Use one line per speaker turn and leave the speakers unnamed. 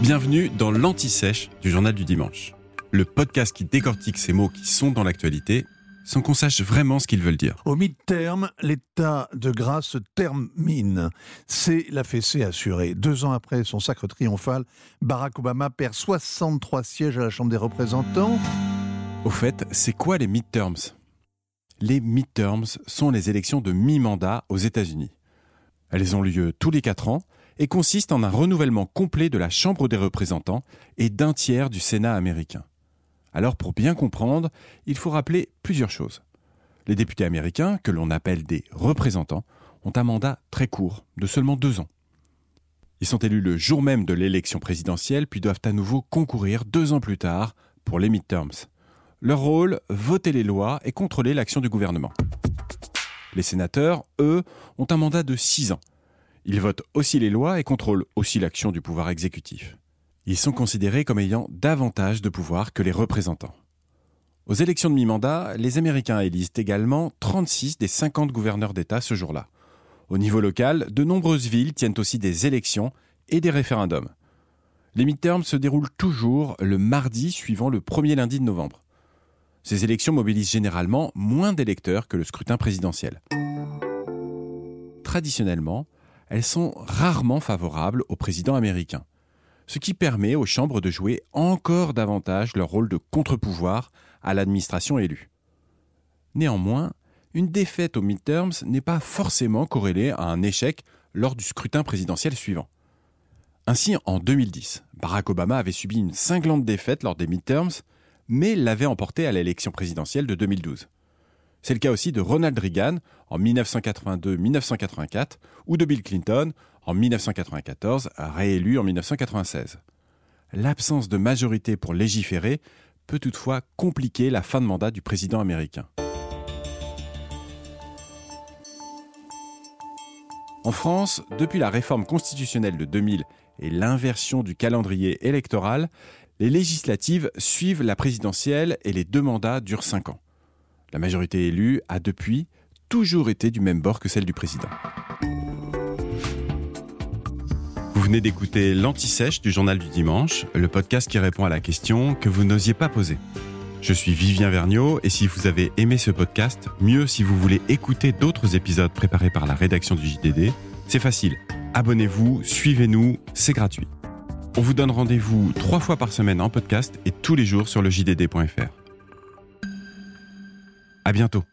Bienvenue dans l'Anti-Sèche du Journal du Dimanche, le podcast qui décortique ces mots qui sont dans l'actualité sans qu'on sache vraiment ce qu'ils veulent dire.
Au mi-terme, l'état de grâce se termine. C'est la fessée assurée. Deux ans après son sacre triomphal, Barack Obama perd 63 sièges à la Chambre des représentants.
Au fait, c'est quoi les midterms? Les midterms sont les élections de mi-mandat aux États-Unis. Elles ont lieu tous les quatre ans et consistent en un renouvellement complet de la Chambre des représentants et d'un tiers du Sénat américain. Alors pour bien comprendre, il faut rappeler plusieurs choses. Les députés américains, que l'on appelle des représentants, ont un mandat très court, de seulement deux ans. Ils sont élus le jour même de l'élection présidentielle, puis doivent à nouveau concourir deux ans plus tard pour les midterms. Leur rôle, voter les lois et contrôler l'action du gouvernement. Les sénateurs, eux, ont un mandat de six ans. Ils votent aussi les lois et contrôlent aussi l'action du pouvoir exécutif. Ils sont considérés comme ayant davantage de pouvoir que les représentants. Aux élections de mi-mandat, les Américains élisent également 36 des 50 gouverneurs d'État ce jour-là. Au niveau local, de nombreuses villes tiennent aussi des élections et des référendums. Les midterms se déroulent toujours le mardi suivant le premier lundi de novembre. Ces élections mobilisent généralement moins d'électeurs que le scrutin présidentiel. Traditionnellement, elles sont rarement favorables au président américain ce qui permet aux chambres de jouer encore davantage leur rôle de contre-pouvoir à l'administration élue. Néanmoins, une défaite aux midterms n'est pas forcément corrélée à un échec lors du scrutin présidentiel suivant. Ainsi, en 2010, Barack Obama avait subi une cinglante défaite lors des midterms, mais l'avait emporté à l'élection présidentielle de 2012. C'est le cas aussi de Ronald Reagan en 1982-1984 ou de Bill Clinton en 1994, réélu en 1996. L'absence de majorité pour légiférer peut toutefois compliquer la fin de mandat du président américain. En France, depuis la réforme constitutionnelle de 2000 et l'inversion du calendrier électoral, les législatives suivent la présidentielle et les deux mandats durent cinq ans. La majorité élue a depuis toujours été du même bord que celle du président. Vous venez d'écouter l'Anti-Sèche du Journal du Dimanche, le podcast qui répond à la question que vous n'osiez pas poser. Je suis Vivien Vergniaud et si vous avez aimé ce podcast, mieux si vous voulez écouter d'autres épisodes préparés par la rédaction du JDD, c'est facile. Abonnez-vous, suivez-nous, c'est gratuit. On vous donne rendez-vous trois fois par semaine en podcast et tous les jours sur le JDD.fr. À bientôt.